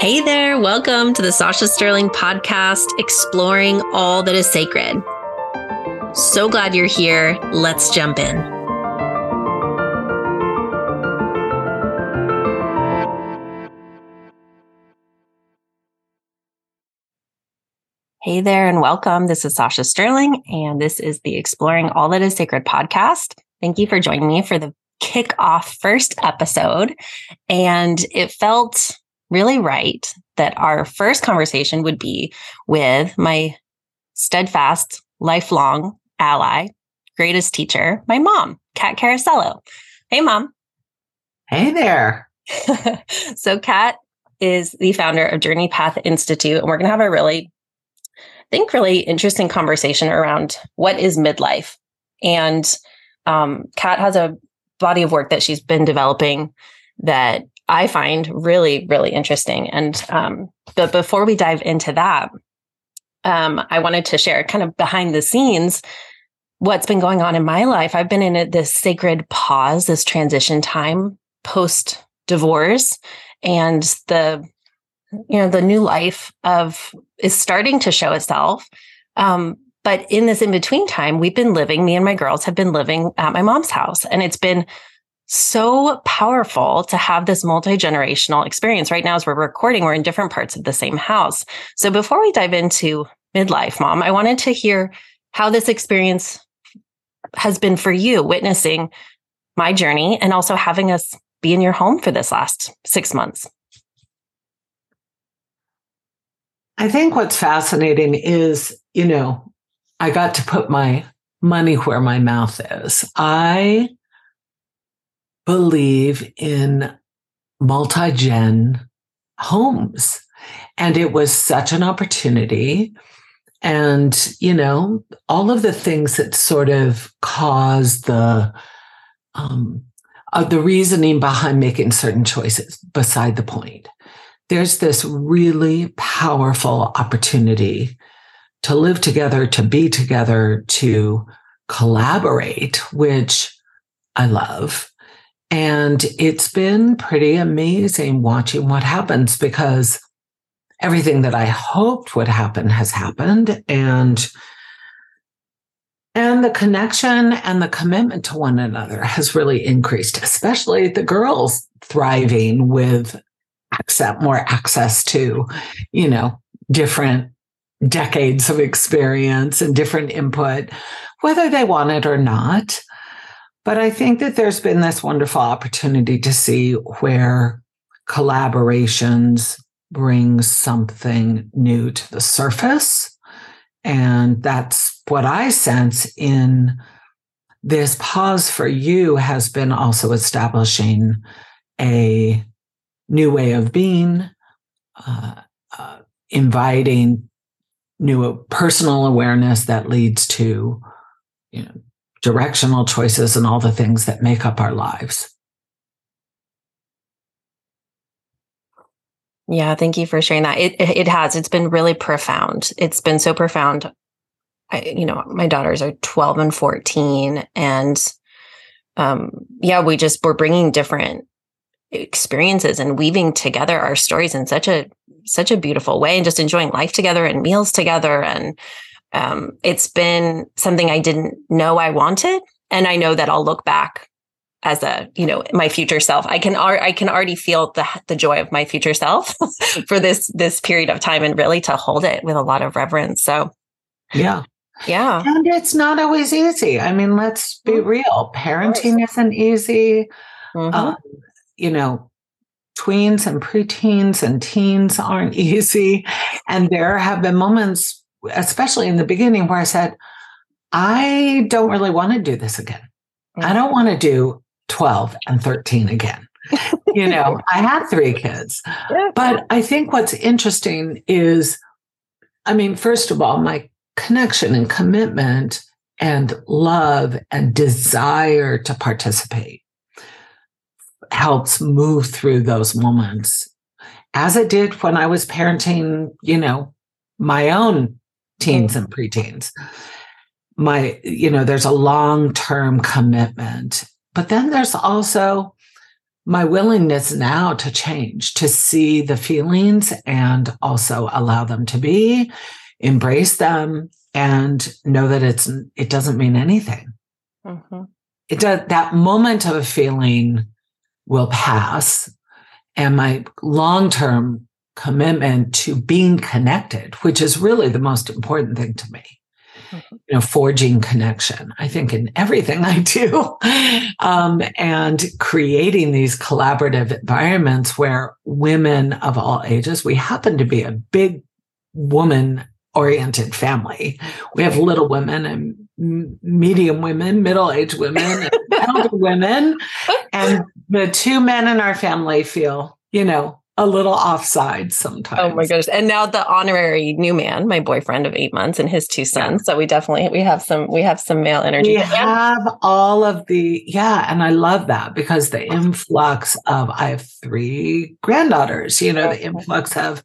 Hey there, welcome to the Sacha Sterling podcast, exploring all that is sacred. So glad you're here. Let's jump in. Hey there, and welcome. This is Sacha Sterling, and this is the Exploring All That Is Sacred podcast. Thank you for joining me for the kickoff first episode. And it felt really right that our first conversation would be with my steadfast, lifelong ally, greatest teacher, my mom, Cat Caracelo. Hey, mom. Hey there. so, Cat is the founder of Journey Path Institute, and we're going to have a really, I think, really interesting conversation around what is midlife. And um, Cat has a body of work that she's been developing that I find really, really interesting. And um, but before we dive into that, um, I wanted to share kind of behind the scenes what's been going on in my life. I've been in a, this sacred pause, this transition time post divorce, and the you know the new life of is starting to show itself. Um, but in this in between time, we've been living. Me and my girls have been living at my mom's house, and it's been so powerful to have this multi generational experience. Right now, as we're recording, we're in different parts of the same house. So before we dive into midlife, mom, I wanted to hear how this experience has been for you, witnessing my journey and also having us be in your home for this last six months. I think what's fascinating is, you know, I got to put my money where my mouth is. I believe in multi gen homes. And it was such an opportunity. And, you know, all of the things that sort of caused the, um, uh, the reasoning behind making certain choices beside the point. There's this really powerful opportunity to live together, to be together, to collaborate, which I love. And it's been pretty amazing watching what happens because everything that I hoped would happen has happened. And and the connection and the commitment to one another has really increased, especially the girls thriving with access, more access to, you know, different decades of experience and different input, whether they want it or not. But I think that there's been this wonderful opportunity to see where collaborations bring something new to the surface. And that's what I sense in this pause for you has been also establishing a new way of being, uh, uh, inviting new personal awareness that leads to you know directional choices and all the things that make up our lives. Yeah, thank you for sharing that. It it has. It's been really profound. It's been so profound. I, you know, my daughters are 12 and 14 and um yeah, we just we're bringing different experiences and weaving together our stories in such a such a beautiful way and just enjoying life together and meals together and um, it's been something I didn't know I wanted. And I know that I'll look back as a, you know, my future self. I can, I can already feel the, the joy of my future self for this, this period of time and really to hold it with a lot of reverence. So, yeah. Yeah. And it's not always easy. I mean, let's be mm-hmm. real. Parenting isn't easy. Mm-hmm. Um, you know, tweens and preteens and teens aren't easy. And there have been moments especially in the beginning where I said, I don't really want to do this again. I don't want to do 12 and 13 again. you know, I had three kids. But I think what's interesting is, I mean, first of all, my connection and commitment and love and desire to participate helps move through those moments as it did when I was parenting, you know, my own teens and preteens. My, you know, there's a long term commitment, but then there's also my willingness now to change, to see the feelings and also allow them to be, embrace them, and know that it's it doesn't mean anything. Mm-hmm. It does that moment of a feeling will pass, and my long term commitment to being connected, which is really the most important thing to me mm-hmm. you know, forging connection, I think, in everything I do. Um, and creating these collaborative environments where women of all ages, we happen to be a big woman oriented family. We have little women and medium women, middle aged women, elder women. And the two men in our family feel, you know, a little offside sometimes. Oh my goodness. And now the honorary new man, my boyfriend of eight months and his two sons. So we definitely we have some we have some male energy. We have all of the yeah, and I love that because the influx of I have three granddaughters, you know, the oh. influx of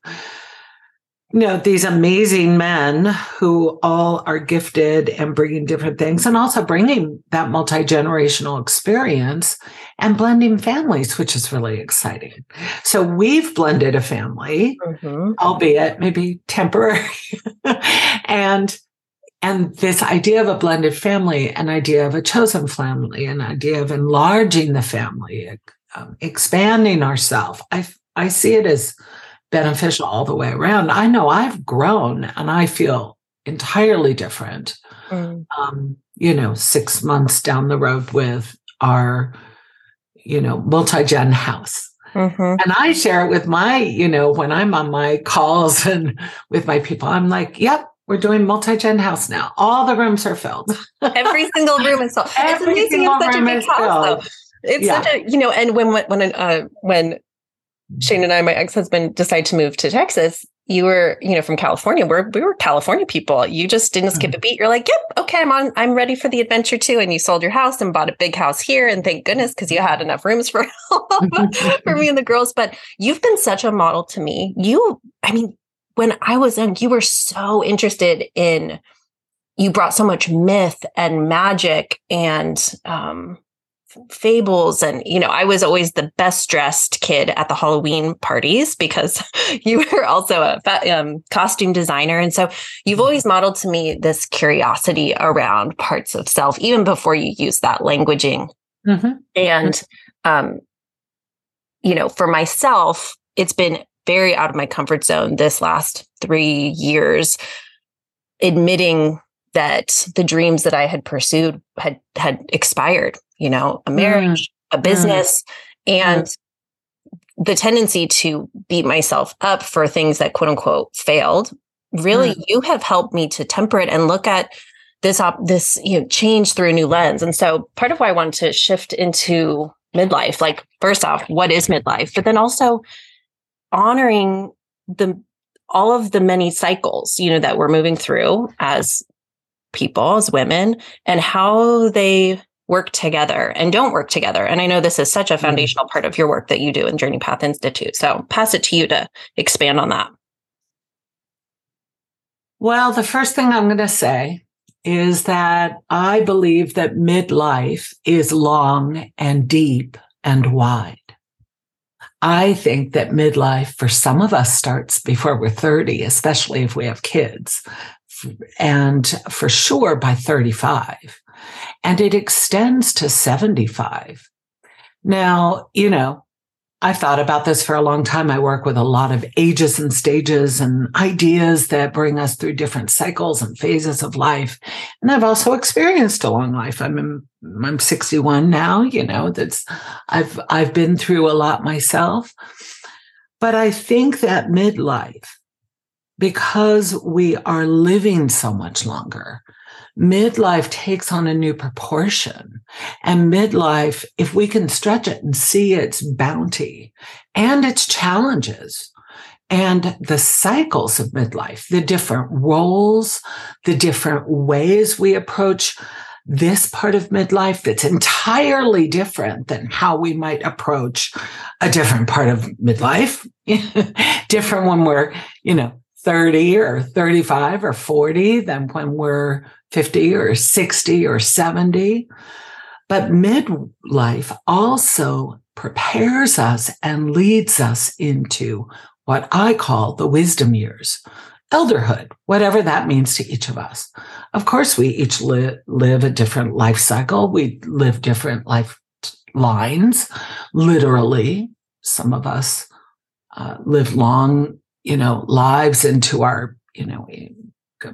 you know these amazing men who all are gifted and bringing different things and also bringing that multi-generational experience and blending families which is really exciting so we've blended a family mm-hmm. albeit maybe temporary and and this idea of a blended family an idea of a chosen family an idea of enlarging the family um, expanding ourselves i i see it as beneficial all the way around. I know I've grown and I feel entirely different. Mm. Um, you know, six months down the road with our, you know, multi-gen house. Mm-hmm. And I share it with my, you know, when I'm on my calls and with my people, I'm like, yep, we're doing multi-gen house now. All the rooms are filled. Every single room is filled. Every it's amazing it's such a big house, filled. though. It's yeah. such a, you know, and when when uh, when Shane and I, my ex-husband, decided to move to Texas, you were, you know, from California. We're we were California people. You just didn't skip mm-hmm. a beat. You're like, yep, okay, I'm on, I'm ready for the adventure too. And you sold your house and bought a big house here. And thank goodness, because you had enough rooms for for me and the girls. But you've been such a model to me. You, I mean, when I was young, you were so interested in you brought so much myth and magic and um fables and you know i was always the best dressed kid at the halloween parties because you were also a um, costume designer and so you've mm-hmm. always modeled to me this curiosity around parts of self even before you use that languaging mm-hmm. and um, you know for myself it's been very out of my comfort zone this last three years admitting that the dreams that I had pursued had had expired, you know, a mm. marriage, mm. a business, mm. and mm. the tendency to beat myself up for things that quote unquote failed. Really, mm. you have helped me to temper it and look at this op- this you know change through a new lens. And so part of why I wanted to shift into midlife, like first off, what is midlife? But then also honoring the all of the many cycles, you know, that we're moving through as people as women and how they work together and don't work together. And I know this is such a mm-hmm. foundational part of your work that you do in Journey Path Institute. So pass it to you to expand on that. Well, the first thing I'm going to say is that I believe that midlife is long and deep and wide. I think that midlife for some of us starts before we're 30, especially if we have kids and for sure by 35 and it extends to 75 now you know i've thought about this for a long time. I work with a lot of ages and stages and ideas that bring us through different cycles and phases of life. And i've also experienced a long life. I'm in, i'm 61 now you know that's i've i've been through a lot myself. But i think that midlife because we are living so much longer, midlife takes on a new proportion. And midlife, if we can stretch it and see its bounty and its challenges, and the cycles of midlife, the different roles, the different ways we approach this part of midlife that's entirely different than how we might approach a different part of midlife. different when we're, you know, 30 or 35 or 40 than when we're 50 or 60 or 70. But midlife also prepares us and leads us into what I call the wisdom years, elderhood, whatever that means to each of us. Of course, we each li- live a different life cycle. We live different life lines, literally. Some of us uh, live long, you know, lives into our, you know, eh,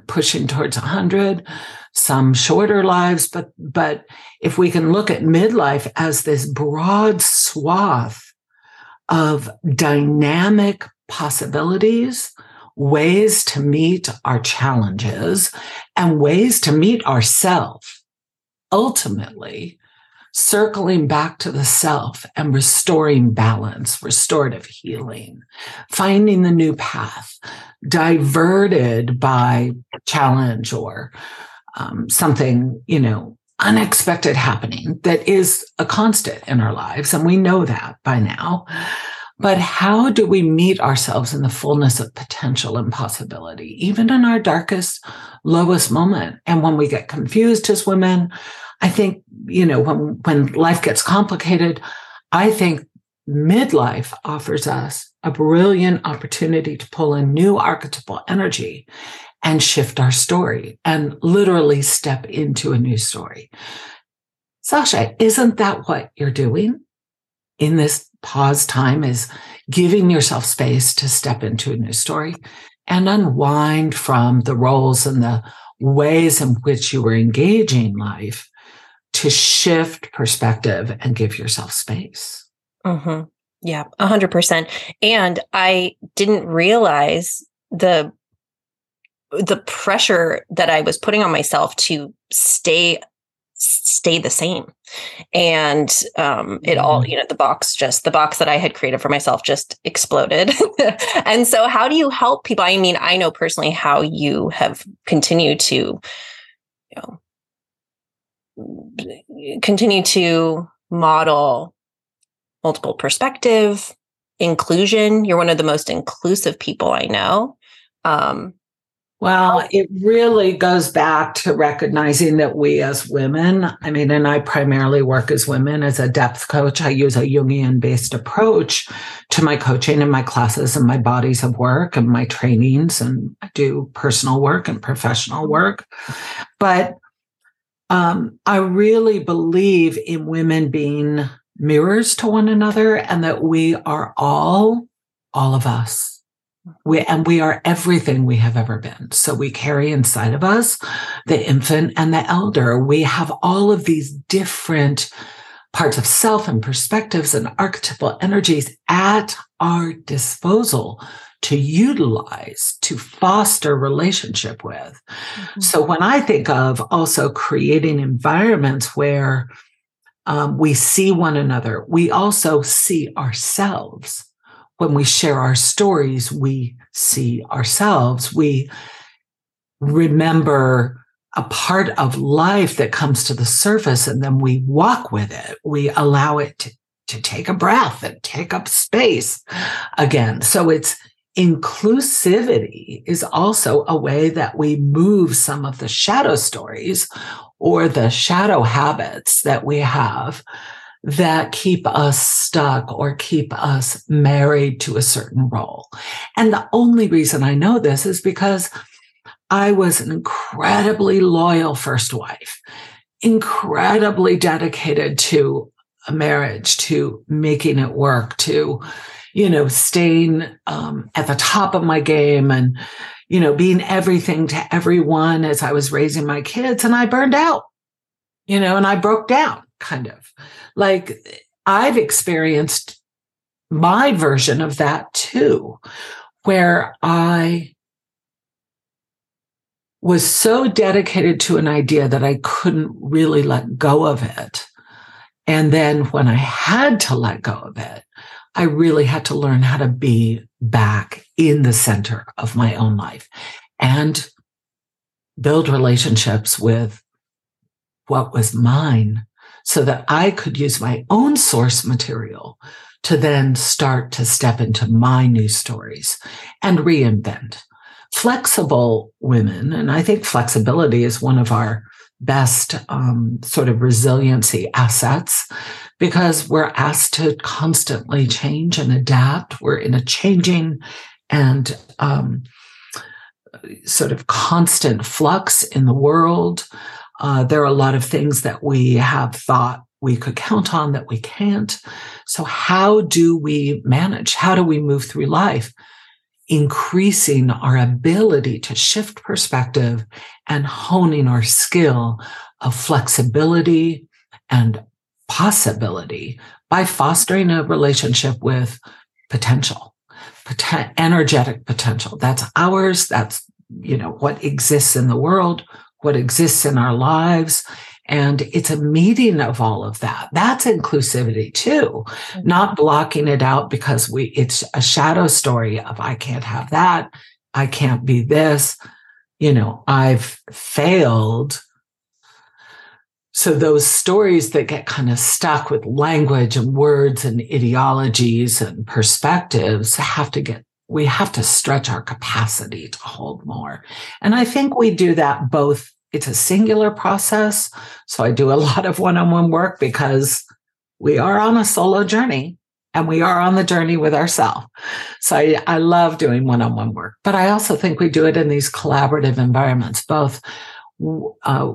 pushing towards 100 some shorter lives. But but if we can look at midlife as this broad swath of dynamic possibilities ways to meet our challenges and ways to meet ourselves ultimately circling back to the self and restoring balance, restorative healing, finding the new path, diverted by challenge or um, something, you know, unexpected happening that is a constant in our lives. And we know that by now. But how do we meet ourselves in the fullness of potential and possibility, even in our darkest, lowest moment? And when we get confused as women, I think, you know, when, when life gets complicated, I think midlife offers us a brilliant opportunity to pull in new archetypal energy and shift our story and literally step into a new story. Sacha, isn't that what you're doing in this pause time is giving yourself space to step into a new story and unwind from the roles and the ways in which you were engaging life to shift perspective and give yourself space. Mm-hmm. Yeah, a hundred percent. And I didn't realize the the pressure that I was putting on myself to stay stay the same and um it all mm-hmm. you know the box just the box that i had created for myself just exploded and so how do you help people i mean i know personally how you have continued to you know continue to model multiple perspective, inclusion. You're one of the most inclusive people I know. Um, well, it really goes back to recognizing that we as women, I mean, and I primarily work as women as a depth coach. I use a Jungian based approach to my coaching and my classes and my bodies of work and my trainings, and I do personal work and professional work. But um, I really believe in women being mirrors to one another and that we are all, all of us. We, and we are everything we have ever been. So we carry inside of us the infant and the elder. We have all of these different parts of self and perspectives and archetypal energies at our disposal to utilize to foster relationship with. Mm-hmm. So when I think of also creating environments where um, we see one another, we also see ourselves. When we share our stories, we see ourselves. We remember a part of life that comes to the surface and then we walk with it. We allow it to, to take a breath and take up space again. So it's inclusivity is also a way that we move some of the shadow stories or the shadow habits that we have that keep us stuck or keep us married to a certain role. And the only reason I know this is because I was an incredibly loyal first wife, incredibly dedicated to a marriage, to making it work, to you know, staying um, at the top of my game and, you know, being everything to everyone as I was raising my kids. And I burned out, you know, and I broke down kind of like I've experienced my version of that too, where I was so dedicated to an idea that I couldn't really let go of it. And then when I had to let go of it, I really had to learn how to be back in the center of my own life and build relationships with what was mine so that I could use my own source material to then start to step into my new stories and reinvent. Flexible women, and I think flexibility is one of our best um, sort of resiliency assets because we're asked to constantly change and adapt. We're in a changing and um, sort of constant flux in the world. Uh, there are a lot of things that we have thought we could count on that we can't. So, how do we manage? How do we move through life? Increasing our ability to shift perspective and honing our skill of flexibility and possibility by fostering a relationship with potential, poten- energetic potential. That's ours. That's, you know, what exists in the world, what exists in our lives. And it's a meeting of all of that. That's inclusivity too, mm-hmm. not blocking it out because we, it's a shadow story of I can't have that. I can't be this. You know, I've failed. So those stories that get kind of stuck with language and words and ideologies and perspectives have to get we have to stretch our capacity to hold more. And I think we do that both it's a singular process. So I do a lot of one on one work because we are on a solo journey and we are on the journey with ourselves. So I, I love doing one on one work, but I also think we do it in these collaborative environments, both uh,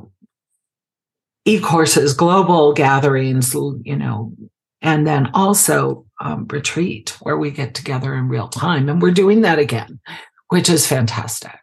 e courses, global gatherings, you know, and then also um, retreat where we get together in real time. And we're doing that again, which is fantastic.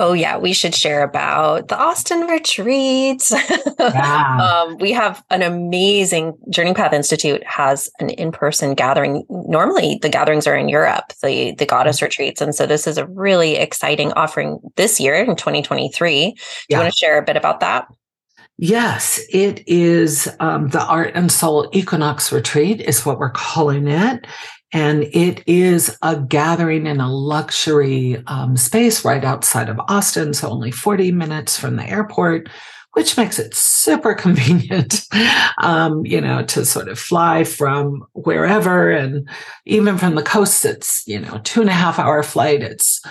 Oh yeah, we should share about the Austin retreats. Yeah. um, we have an amazing Journey Path Institute has an in-person gathering. Normally, the gatherings are in Europe, the the Goddess mm-hmm. retreats, and so this is a really exciting offering this year in 2023. Do yeah. you want to share a bit about that? Yes, it is um, the Art and Soul Equinox Retreat, is what we're calling it. And it is a gathering in a luxury um, space right outside of Austin, so only 40 minutes from the airport, which makes it super convenient, um, you know, to sort of fly from wherever. And even from the coast, it's, you know, two and a half hour flight. It's,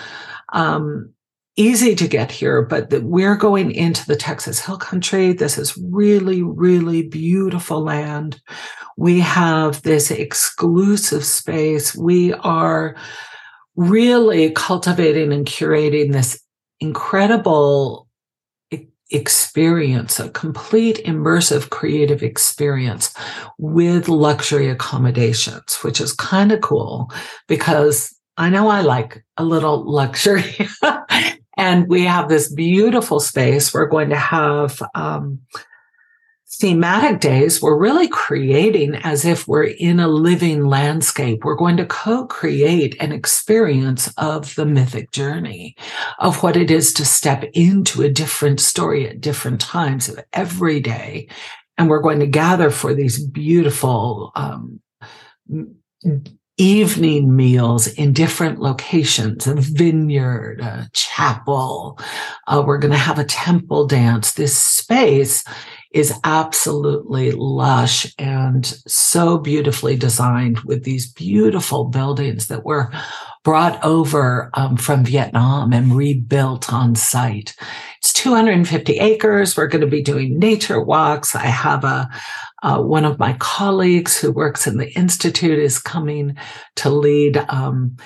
um, easy to get here, but the, we're going into the Texas Hill Country. This is really, really beautiful land. We have this exclusive space. We are really cultivating and curating this incredible experience, a complete immersive creative experience with luxury accommodations, which is kind of cool because I know I like a little luxury. and we have this beautiful space. We're going to have um, thematic days. We're really creating as if we're in a living landscape. We're going to co create an experience of the mythic journey of what it is to step into a different story at different times of every day. And we're going to gather for these beautiful um, evening meals in different locations a vineyard a chapel uh, we're going to have a temple dance this space is absolutely lush and so beautifully designed with these beautiful buildings that were brought over um, from Vietnam and rebuilt on site. It's 250 acres. We're going to be doing nature walks. I have a, uh, one of my colleagues who works in the institute is coming to lead um,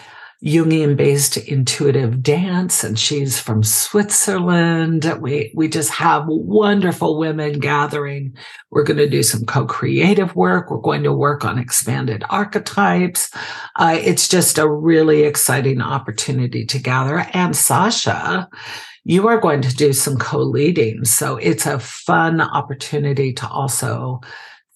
Jungian based intuitive dance, and she's from Switzerland. We, we just have wonderful women gathering. We're going to do some co creative work. We're going to work on expanded archetypes. Uh, it's just a really exciting opportunity to gather. And Sacha, you are going to do some co leading. So it's a fun opportunity to also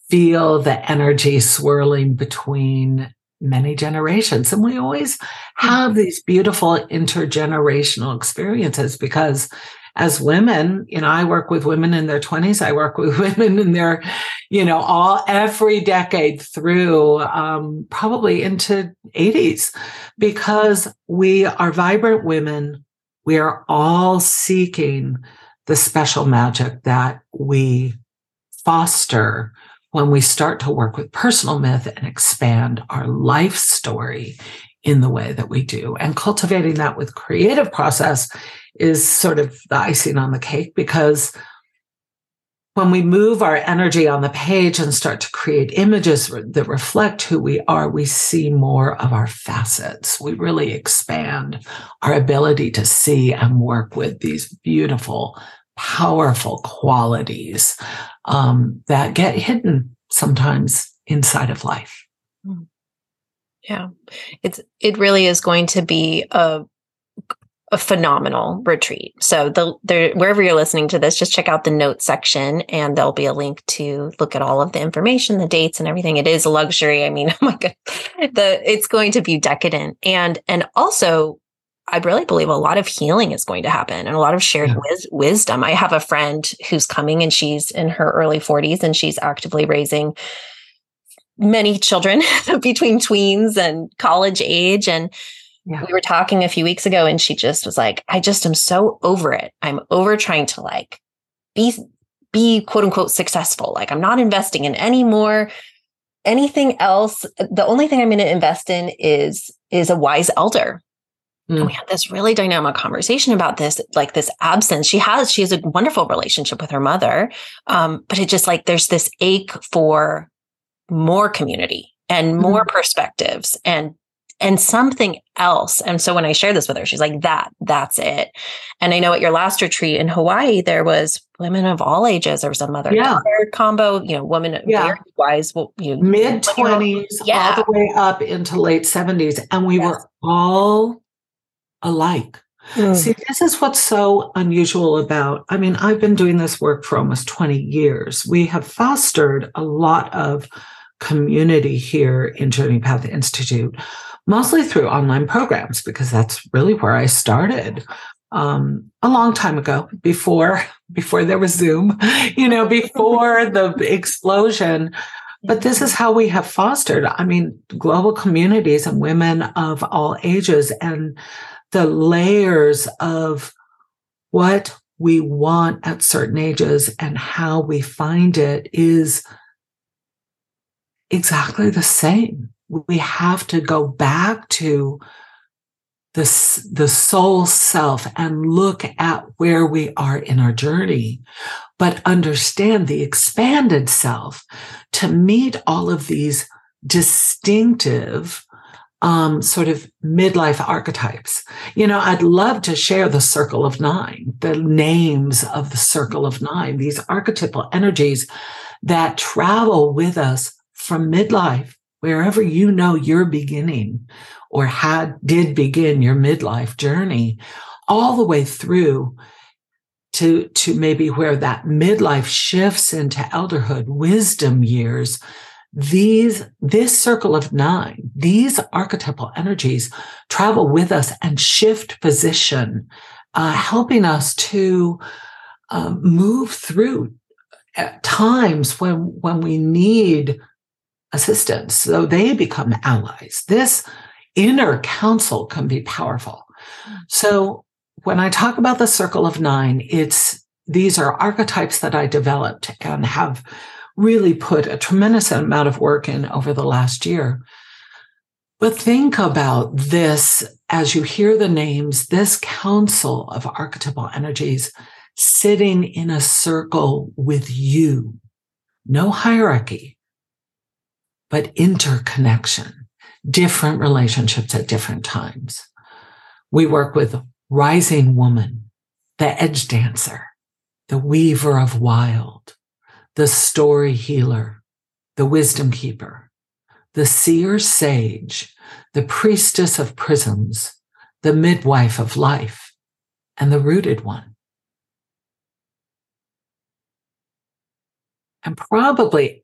feel the energy swirling between many generations. And we always have mm-hmm. these beautiful intergenerational experiences because as women, you know, I work with women in their 20s. I work with women in their, you know, all every decade through um, probably into 80s because we are vibrant women. We are all seeking the special magic that we foster when we start to work with personal myth and expand our life story in the way that we do. And cultivating that with creative process is sort of the icing on the cake because when we move our energy on the page and start to create images that reflect who we are, we see more of our facets. We really expand our ability to see and work with these beautiful, powerful qualities um, that get hidden sometimes inside of life. Hmm. Yeah, it's it really is going to be a a phenomenal retreat. So the there wherever you're listening to this, just check out the notes section and there'll be a link to look at all of the information, the dates and everything. It is a luxury. I mean, oh my god. The it's going to be decadent. And and also I really believe a lot of healing is going to happen and a lot of shared yeah. wis- wisdom. I have a friend who's coming and she's in her early 40s and she's actively raising many children between tweens and college age and yeah. We were talking a few weeks ago and she just was like, I just am so over it. I'm over trying to like be be quote unquote successful. Like I'm not investing in any more anything else. The only thing I'm going to invest in is is a wise elder. Mm. And we had this really dynamic conversation about this, like this absence. She has, she has a wonderful relationship with her mother. Um, but it just like there's this ache for more community and more mm. perspectives and and something else. And so when I shared this with her, she's like, that, that's it. And I know at your last retreat in Hawaii, there was women of all ages. There was a mother yeah. combo, you know, woman yeah. wise, you know, mid twenties, yeah. all the way up into late seventies. And we yes. were all alike. Mm. See, this is what's so unusual about. I mean, I've been doing this work for almost 20 years. We have fostered a lot of community here in Journey Path Institute mostly through online programs because that's really where I started um, a long time ago before before there was Zoom, you know, before the explosion. But this is how we have fostered, I mean, global communities and women of all ages and the layers of what we want at certain ages and how we find it is exactly the same. We have to go back to the, the soul self and look at where we are in our journey, but understand the expanded self to meet all of these distinctive um, sort of midlife archetypes. You know, I'd love to share the circle of nine, the names of the circle of nine, these archetypal energies that travel with us from midlife wherever you know you're beginning or had did begin your midlife journey all the way through to to maybe where that midlife shifts into elderhood wisdom years these this circle of 9 these archetypal energies travel with us and shift position uh, helping us to uh, move through at times when when we need assistance. So they become allies. This inner council can be powerful. So when I talk about the circle of nine, it's these are archetypes that I developed and have really put a tremendous amount of work in over the last year. But think about this as you hear the names, this council of archetypal energies sitting in a circle with you. No hierarchy, but interconnection, different relationships at different times. We work with rising woman, the edge dancer, the weaver of wild, the story healer, the wisdom keeper, the seer sage, the priestess of prisms, the midwife of life, and the rooted one. And probably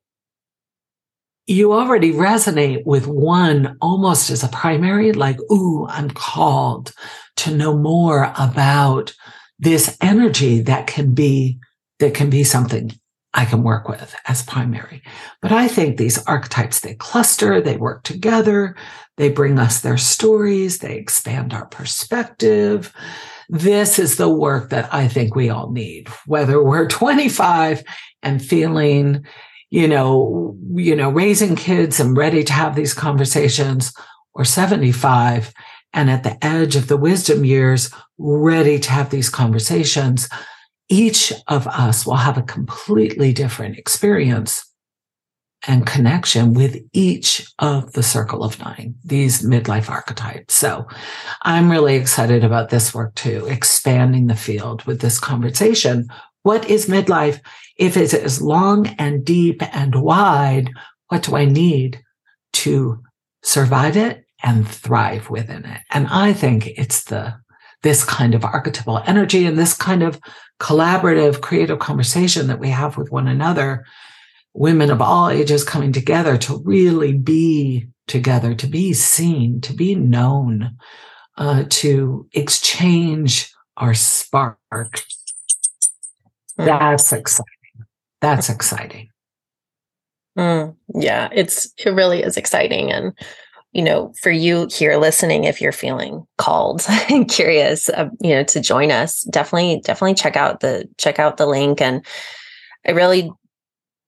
you already resonate with one almost as a primary, like, ooh, I'm called to know more about this energy that can be, that can be something I can work with as primary. But I think these archetypes, they cluster, they work together, they bring us their stories, they expand our perspective. This is the work that I think we all need, whether we're 25 and feeling you know, you know, raising kids and ready to have these conversations or 75 and at the edge of the wisdom years, ready to have these conversations. Each of us will have a completely different experience and connection with each of the circle of nine, these midlife archetypes. So I'm really excited about this work too, expanding the field with this conversation. What is midlife? If it's long and deep and wide, what do I need to survive it and thrive within it? And I think it's the this kind of archetypal energy and this kind of collaborative, creative conversation that we have with one another, women of all ages coming together to really be together, to be seen, to be known, uh, to exchange our spark. Mm. That's exciting. That's exciting. Mm, yeah, it's it really is exciting, and you know, for you here listening, if you're feeling called and curious, uh, you know, to join us, definitely, definitely check out the check out the link. And I really,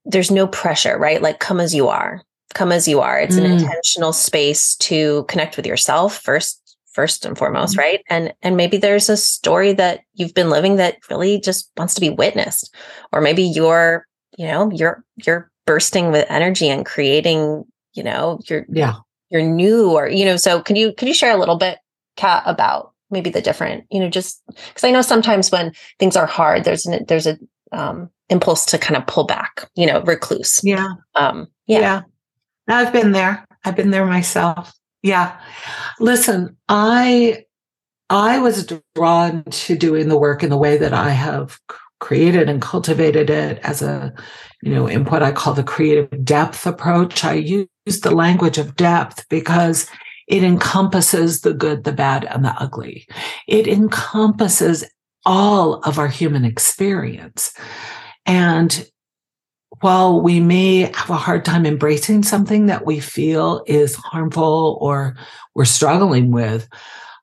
there's no pressure, right? Like, come as you are, come as you are. It's mm. an intentional space to connect with yourself first, first and foremost, mm. right? And and maybe there's a story that you've been living that really just wants to be witnessed, or maybe you're, you know, you're you're bursting with energy and creating you know you're yeah you're new or you know so can you can you share a little bit Cat about maybe the different you know just because i know sometimes when things are hard there's an there's a um impulse to kind of pull back you know recluse. Yeah. Um yeah, yeah. i've been there. I've been there myself. Yeah. Listen i i was drawn to doing the work in the way that i have created and cultivated it as a you know in what i call the creative depth approach i use the language of depth because it encompasses the good the bad and the ugly. It encompasses all of our human experience. And while we may have a hard time embracing something that we feel is harmful or we're struggling with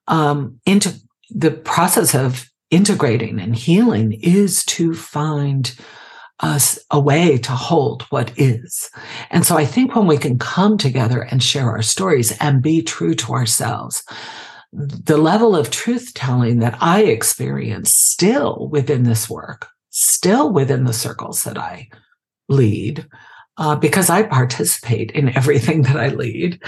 um, into the process of integrating and healing is to find us a way to hold what is. And so I think when we can come together and share our stories and be true to ourselves, the level of truth telling that I experience still within this work, still within the circles that I lead, uh, because I participate in everything that I lead,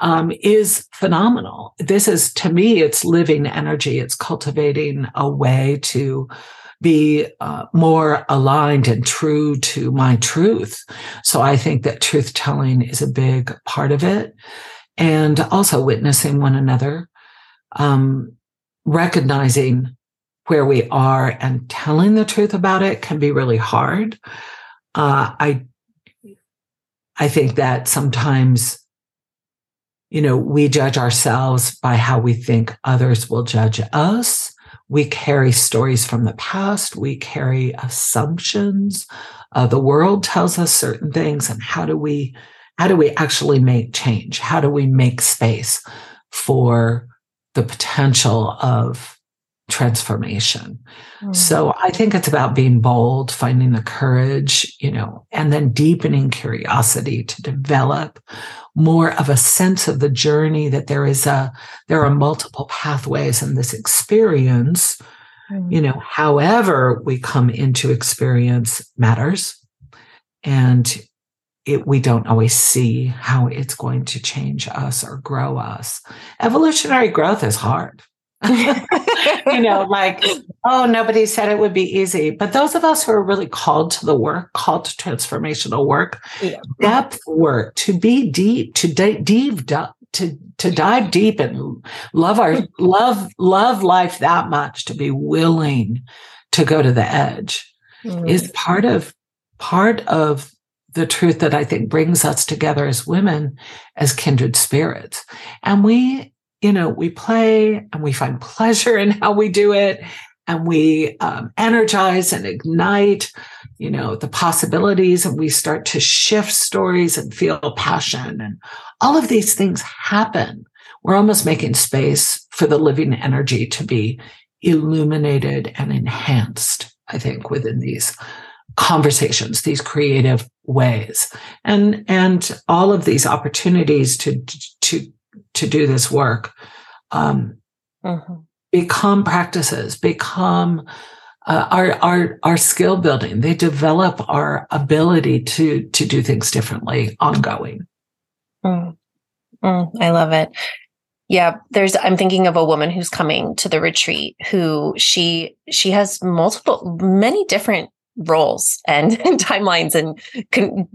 um, is phenomenal. This is, to me, it's living energy. It's cultivating a way to be uh, more aligned and true to my truth. So I think that truth telling is a big part of it. And also witnessing one another, um, recognizing where we are and telling the truth about it can be really hard. Uh, I I think that sometimes, you know, we judge ourselves by how we think others will judge us. We carry stories from the past. We carry assumptions. Uh, the world tells us certain things, and how do we, how do we actually make change? How do we make space for the potential of transformation. Mm. So I think it's about being bold, finding the courage, you know, and then deepening curiosity to develop more of a sense of the journey that there is a there are multiple pathways in this experience. Mm. You know, however we come into experience matters. And it, we don't always see how it's going to change us or grow us. Evolutionary growth is hard. you know, like, oh, nobody said it would be easy. But those of us who are really called to the work, called to transformational work, yeah. depth work, to be deep, to d- deep, to to dive deep and love our love love life that much, to be willing to go to the edge, mm. is part of part of the truth that I think brings us together as women, as kindred spirits. And we you know, we play and we find pleasure in how we do it and we um, energize and ignite, you know, the possibilities and we start to shift stories and feel passion and all of these things happen. We're almost making space for the living energy to be illuminated and enhanced, I think, within these conversations, these creative ways. And, and all of these opportunities to, to to do this work um, mm-hmm. become practices, become uh, our our our skill building. They develop our ability to to do things differently, ongoing. Mm. Mm, I love it. Yeah, there's I'm thinking of a woman who's coming to the retreat who she she has multiple many different roles and, and timelines and con-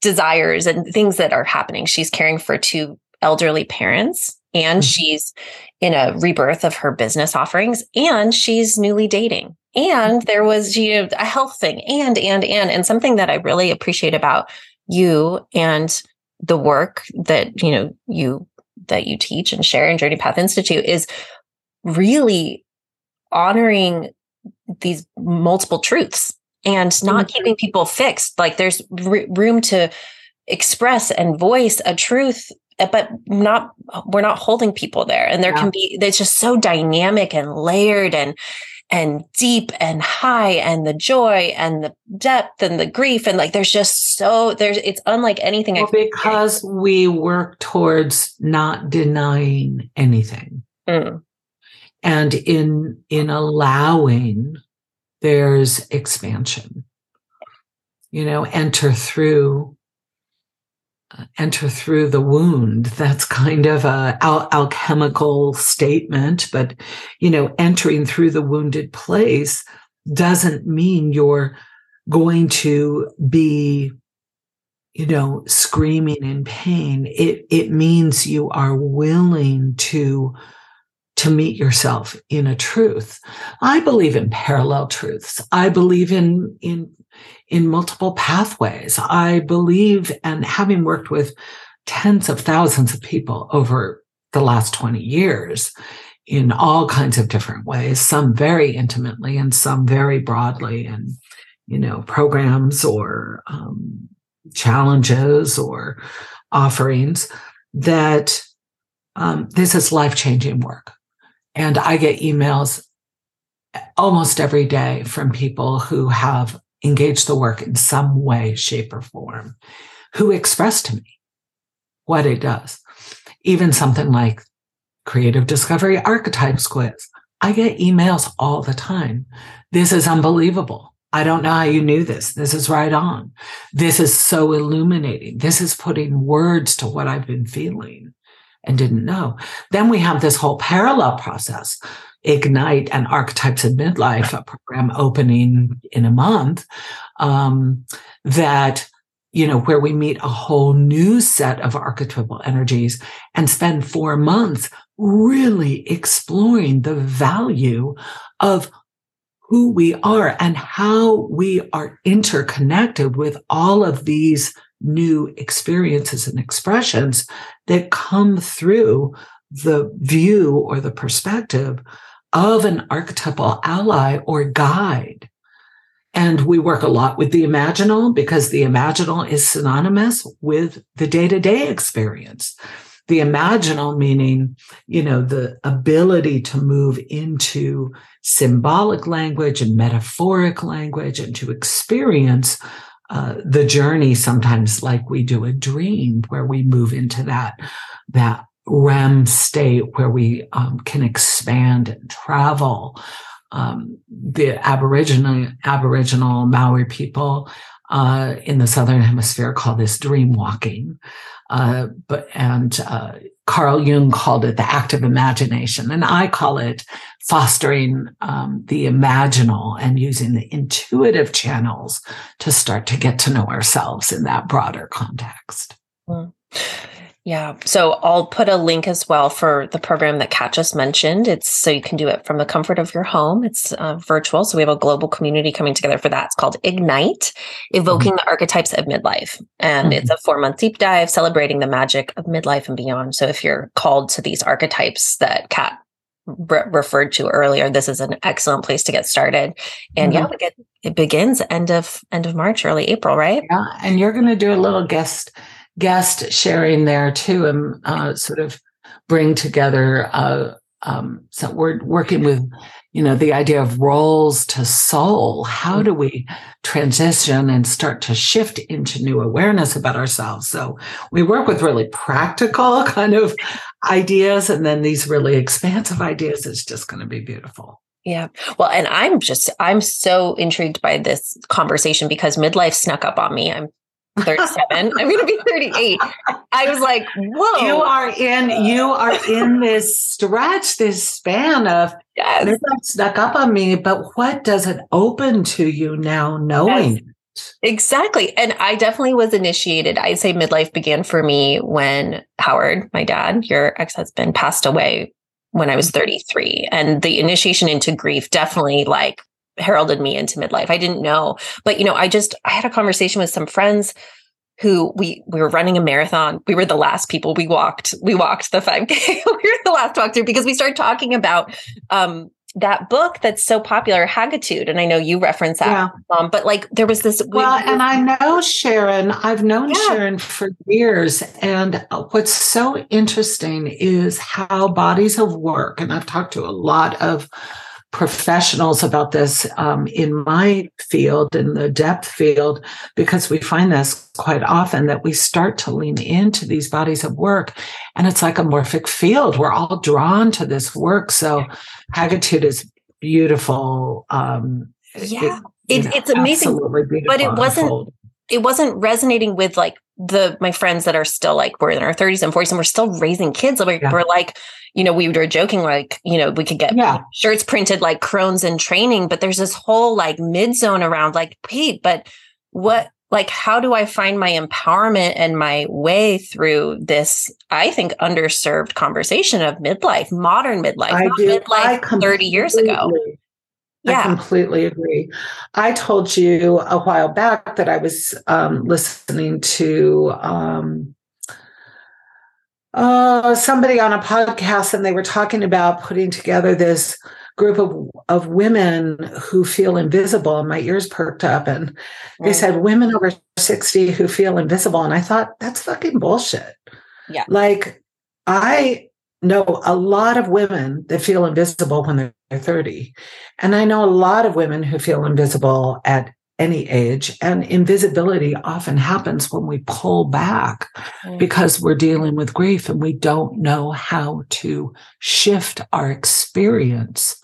desires and things that are happening. She's caring for two elderly parents and mm-hmm. she's in a rebirth of her business offerings and she's newly dating and there was you know a health thing and and and and something that i really appreciate about you and the work that you know you that you teach and share in journey path institute is really honoring these multiple truths and not mm-hmm. keeping people fixed like there's r- room to express and voice a truth but not we're not holding people there. And there yeah. can be it's just so dynamic and layered and and deep and high and the joy and the depth and the grief. And like there's just so there's it's unlike anything well, because we work towards not denying anything. Mm. and in in allowing there's expansion. You know enter through enter through the wound. That's kind of a al- alchemical statement, but you know, entering through the wounded place doesn't mean you're going to be you know screaming in pain. It it means you are willing to to meet yourself in a truth. I believe in parallel truths. I believe in in in multiple pathways. I believe, and having worked with tens of thousands of people over the last 20 years in all kinds of different ways, some very intimately and some very broadly, and, you know, programs or um, challenges or offerings, that um, this is life changing work. And I get emails almost every day from people who have engage the work in some way, shape, or form, who express to me what it does. Even something like creative discovery archetypes quiz. I get emails all the time. This is unbelievable. I don't know how you knew this. This is right on. This is so illuminating. This is putting words to what I've been feeling and didn't know. Then we have this whole parallel process Ignite and Archetypes in Midlife, a program opening in a month, um, that, you know, where we meet a whole new set of archetypal energies and spend four months really exploring the value of who we are and how we are interconnected with all of these new experiences and expressions that come through the view or the perspective of an archetypal ally or guide. And we work a lot with the imaginal because the imaginal is synonymous with the day to day experience. The imaginal meaning, you know, the ability to move into symbolic language and metaphoric language and to experience uh, the journey sometimes like we do a dream where we move into that that REM state where we um, can expand and travel. Um, the Aboriginal Aboriginal Maori people uh, in the southern hemisphere call this dream walking, uh, but and uh, Carl Jung called it the active imagination, and I call it fostering um, the imaginal and using the intuitive channels to start to get to know ourselves in that broader context. Mm. Yeah. So I'll put a link as well for the program that Cat just mentioned. It's so you can do it from the comfort of your home. It's uh, virtual. So we have a global community coming together for that. It's called Ignite, Evoking mm-hmm. the Archetypes of Midlife. And mm-hmm. it's a four month deep dive celebrating the magic of midlife and beyond. So if you're called to these archetypes that Cat re- referred to earlier, this is an excellent place to get started. And mm-hmm. yeah, get, it begins end of end of March, early April, right? Yeah. And you're going to do a little guest guest sharing there too and uh, sort of bring together uh, um, so we're working with you know the idea of roles to soul how do we transition and start to shift into new awareness about ourselves so we work with really practical kind of ideas and then these really expansive ideas it's just going to be beautiful Yeah. Well, and I'm just, I'm so intrigued by this conversation because midlife snuck up on me. I'm 37. I'm going to be 38. I was like, whoa. You are in, you are in this stretch, this span of, yes. midlife snuck up on me, but what does it open to you now knowing? Yes. Exactly. And I definitely was initiated. I'd say midlife began for me when Howard, my dad, your ex husband, passed away when I was mm-hmm. 33. And the initiation into grief definitely like heralded me into midlife. I didn't know. But you know, I just I had a conversation with some friends who we we were running a marathon. We were the last people. We walked, we walked the 5K. we were the last walk through because we started talking about um that book that's so popular, Hagitude, and I know you reference that, yeah. um, but like there was this. Well, and I know Sharon. I've known yeah. Sharon for years, and uh, what's so interesting is how bodies of work, and I've talked to a lot of professionals about this um, in my field, in the depth field, because we find this quite often that we start to lean into these bodies of work and it's like a morphic field. We're all drawn to this work. So Hagitude is beautiful. Um, yeah. It, it, it's amazing, but it wasn't, it wasn't resonating with like the my friends that are still like we're in our 30s and 40s and we're still raising kids. Like yeah. we're like, you know, we were joking like, you know, we could get yeah. shirts printed like Crones in training, but there's this whole like mid zone around like, Pete, but what like how do I find my empowerment and my way through this, I think, underserved conversation of midlife, modern midlife, I do. midlife 30 years ago. Yeah. I completely agree. I told you a while back that I was um, listening to um, uh, somebody on a podcast, and they were talking about putting together this group of, of women who feel invisible. And my ears perked up, and they said women over 60 who feel invisible. And I thought, that's fucking bullshit. Yeah. Like, I know a lot of women that feel invisible when they're 30. And I know a lot of women who feel invisible at any age. And invisibility often happens when we pull back mm. because we're dealing with grief and we don't know how to shift our experience.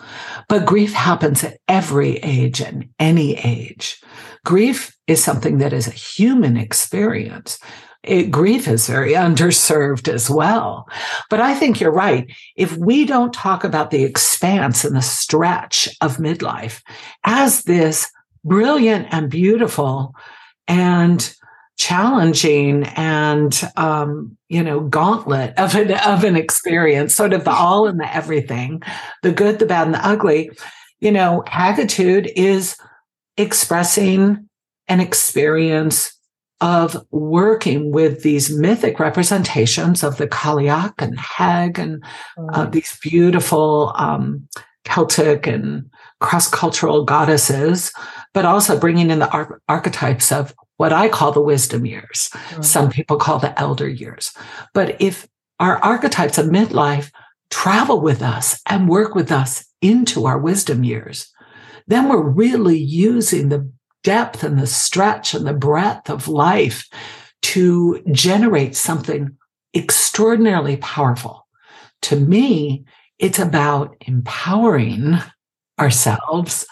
But grief happens at every age and any age. Grief is something that is a human experience it, grief is very underserved as well. But I think you're right. If we don't talk about the expanse and the stretch of midlife as this brilliant and beautiful and challenging and um, you know gauntlet of an of an experience sort of the all and the everything the good the bad and the ugly you know hagitude is expressing an experience of working with these mythic representations of the Cailleach and Hag and uh, mm. these beautiful um, Celtic and cross cultural goddesses, but also bringing in the ar- archetypes of what I call the wisdom years. Mm. Some people call the elder years. But if our archetypes of midlife travel with us and work with us into our wisdom years, then we're really using the depth and the stretch and the breadth of life to generate something extraordinarily powerful. To me, it's about empowering ourselves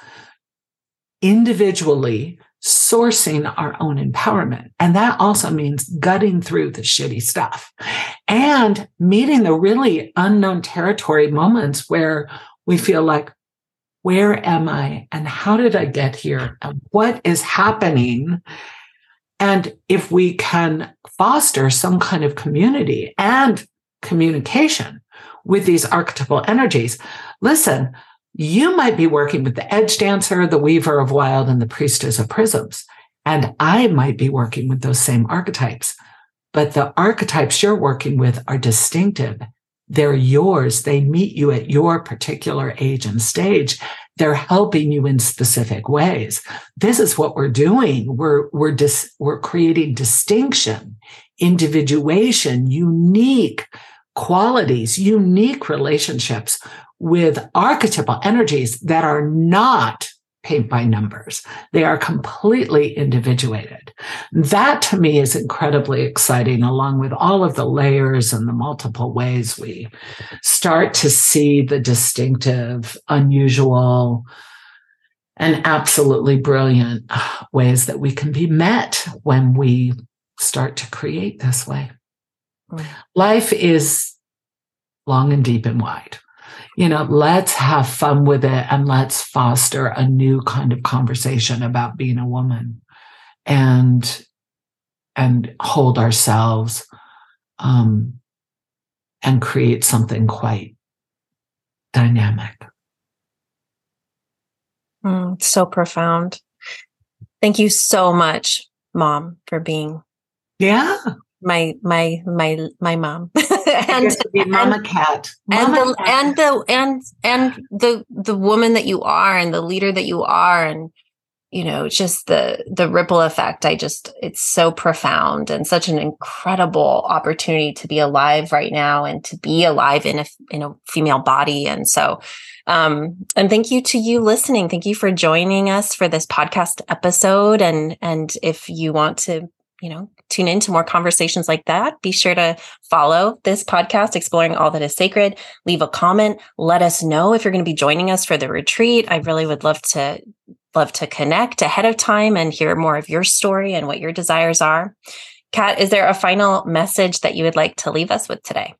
individually, sourcing our own empowerment. And that also means gutting through the shitty stuff and meeting the really unknown territory moments where we feel like, where am I and how did I get here and what is happening? And if we can foster some kind of community and communication with these archetypal energies, listen, you might be working with the edge dancer, the weaver of wild, and the priestess of prisms. And I might be working with those same archetypes. But the archetypes you're working with are distinctive they're yours. They meet you at your particular age and stage. They're helping you in specific ways. This is what we're doing. We're, we're, dis, we're creating distinction, individuation, unique qualities, unique relationships with archetypal energies that are not paint by numbers. They are completely individuated. That to me is incredibly exciting, along with all of the layers and the multiple ways we start to see the distinctive, unusual, and absolutely brilliant ways that we can be met when we start to create this way. Life is long and deep and wide you know, let's have fun with it and let's foster a new kind of conversation about being a woman and and hold ourselves um, and create something quite dynamic. Mm, so profound. Thank you so much, mom, for being yeah my my my my mom. And mama and, cat. Mama and the cat. and the and and the the woman that you are and the leader that you are. And you know just the the ripple effect. I just it's so profound and such an incredible opportunity to be alive right now and to be alive in a in a female body. And so um and thank you to you listening. Thank you for joining us for this podcast episode. And and if you want to you know, tune into more conversations like that, be sure to follow this podcast, Exploring All That Is Sacred. Leave a comment. Let us know if you're going to be joining us for the retreat. I really would love to love to connect ahead of time and hear more of your story and what your desires are. Cat, is there a final message that you would like to leave us with today?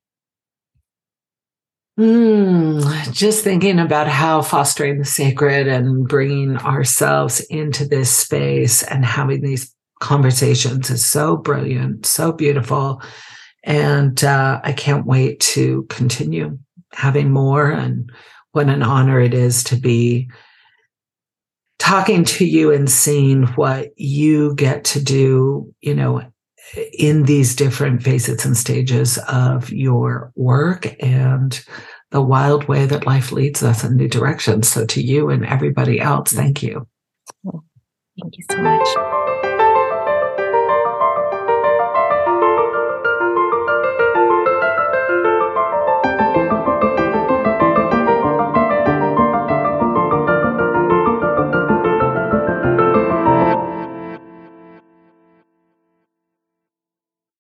Mm, just thinking about how fostering the sacred and bringing ourselves into this space and having these conversations is so brilliant, so beautiful. And uh, I can't wait to continue having more. And what an honor it is to be talking to you and seeing what you get to do, you know, in these different phases and stages of your work and the wild way that life leads us in new directions. So, to you and everybody else, thank you. Thank you so much.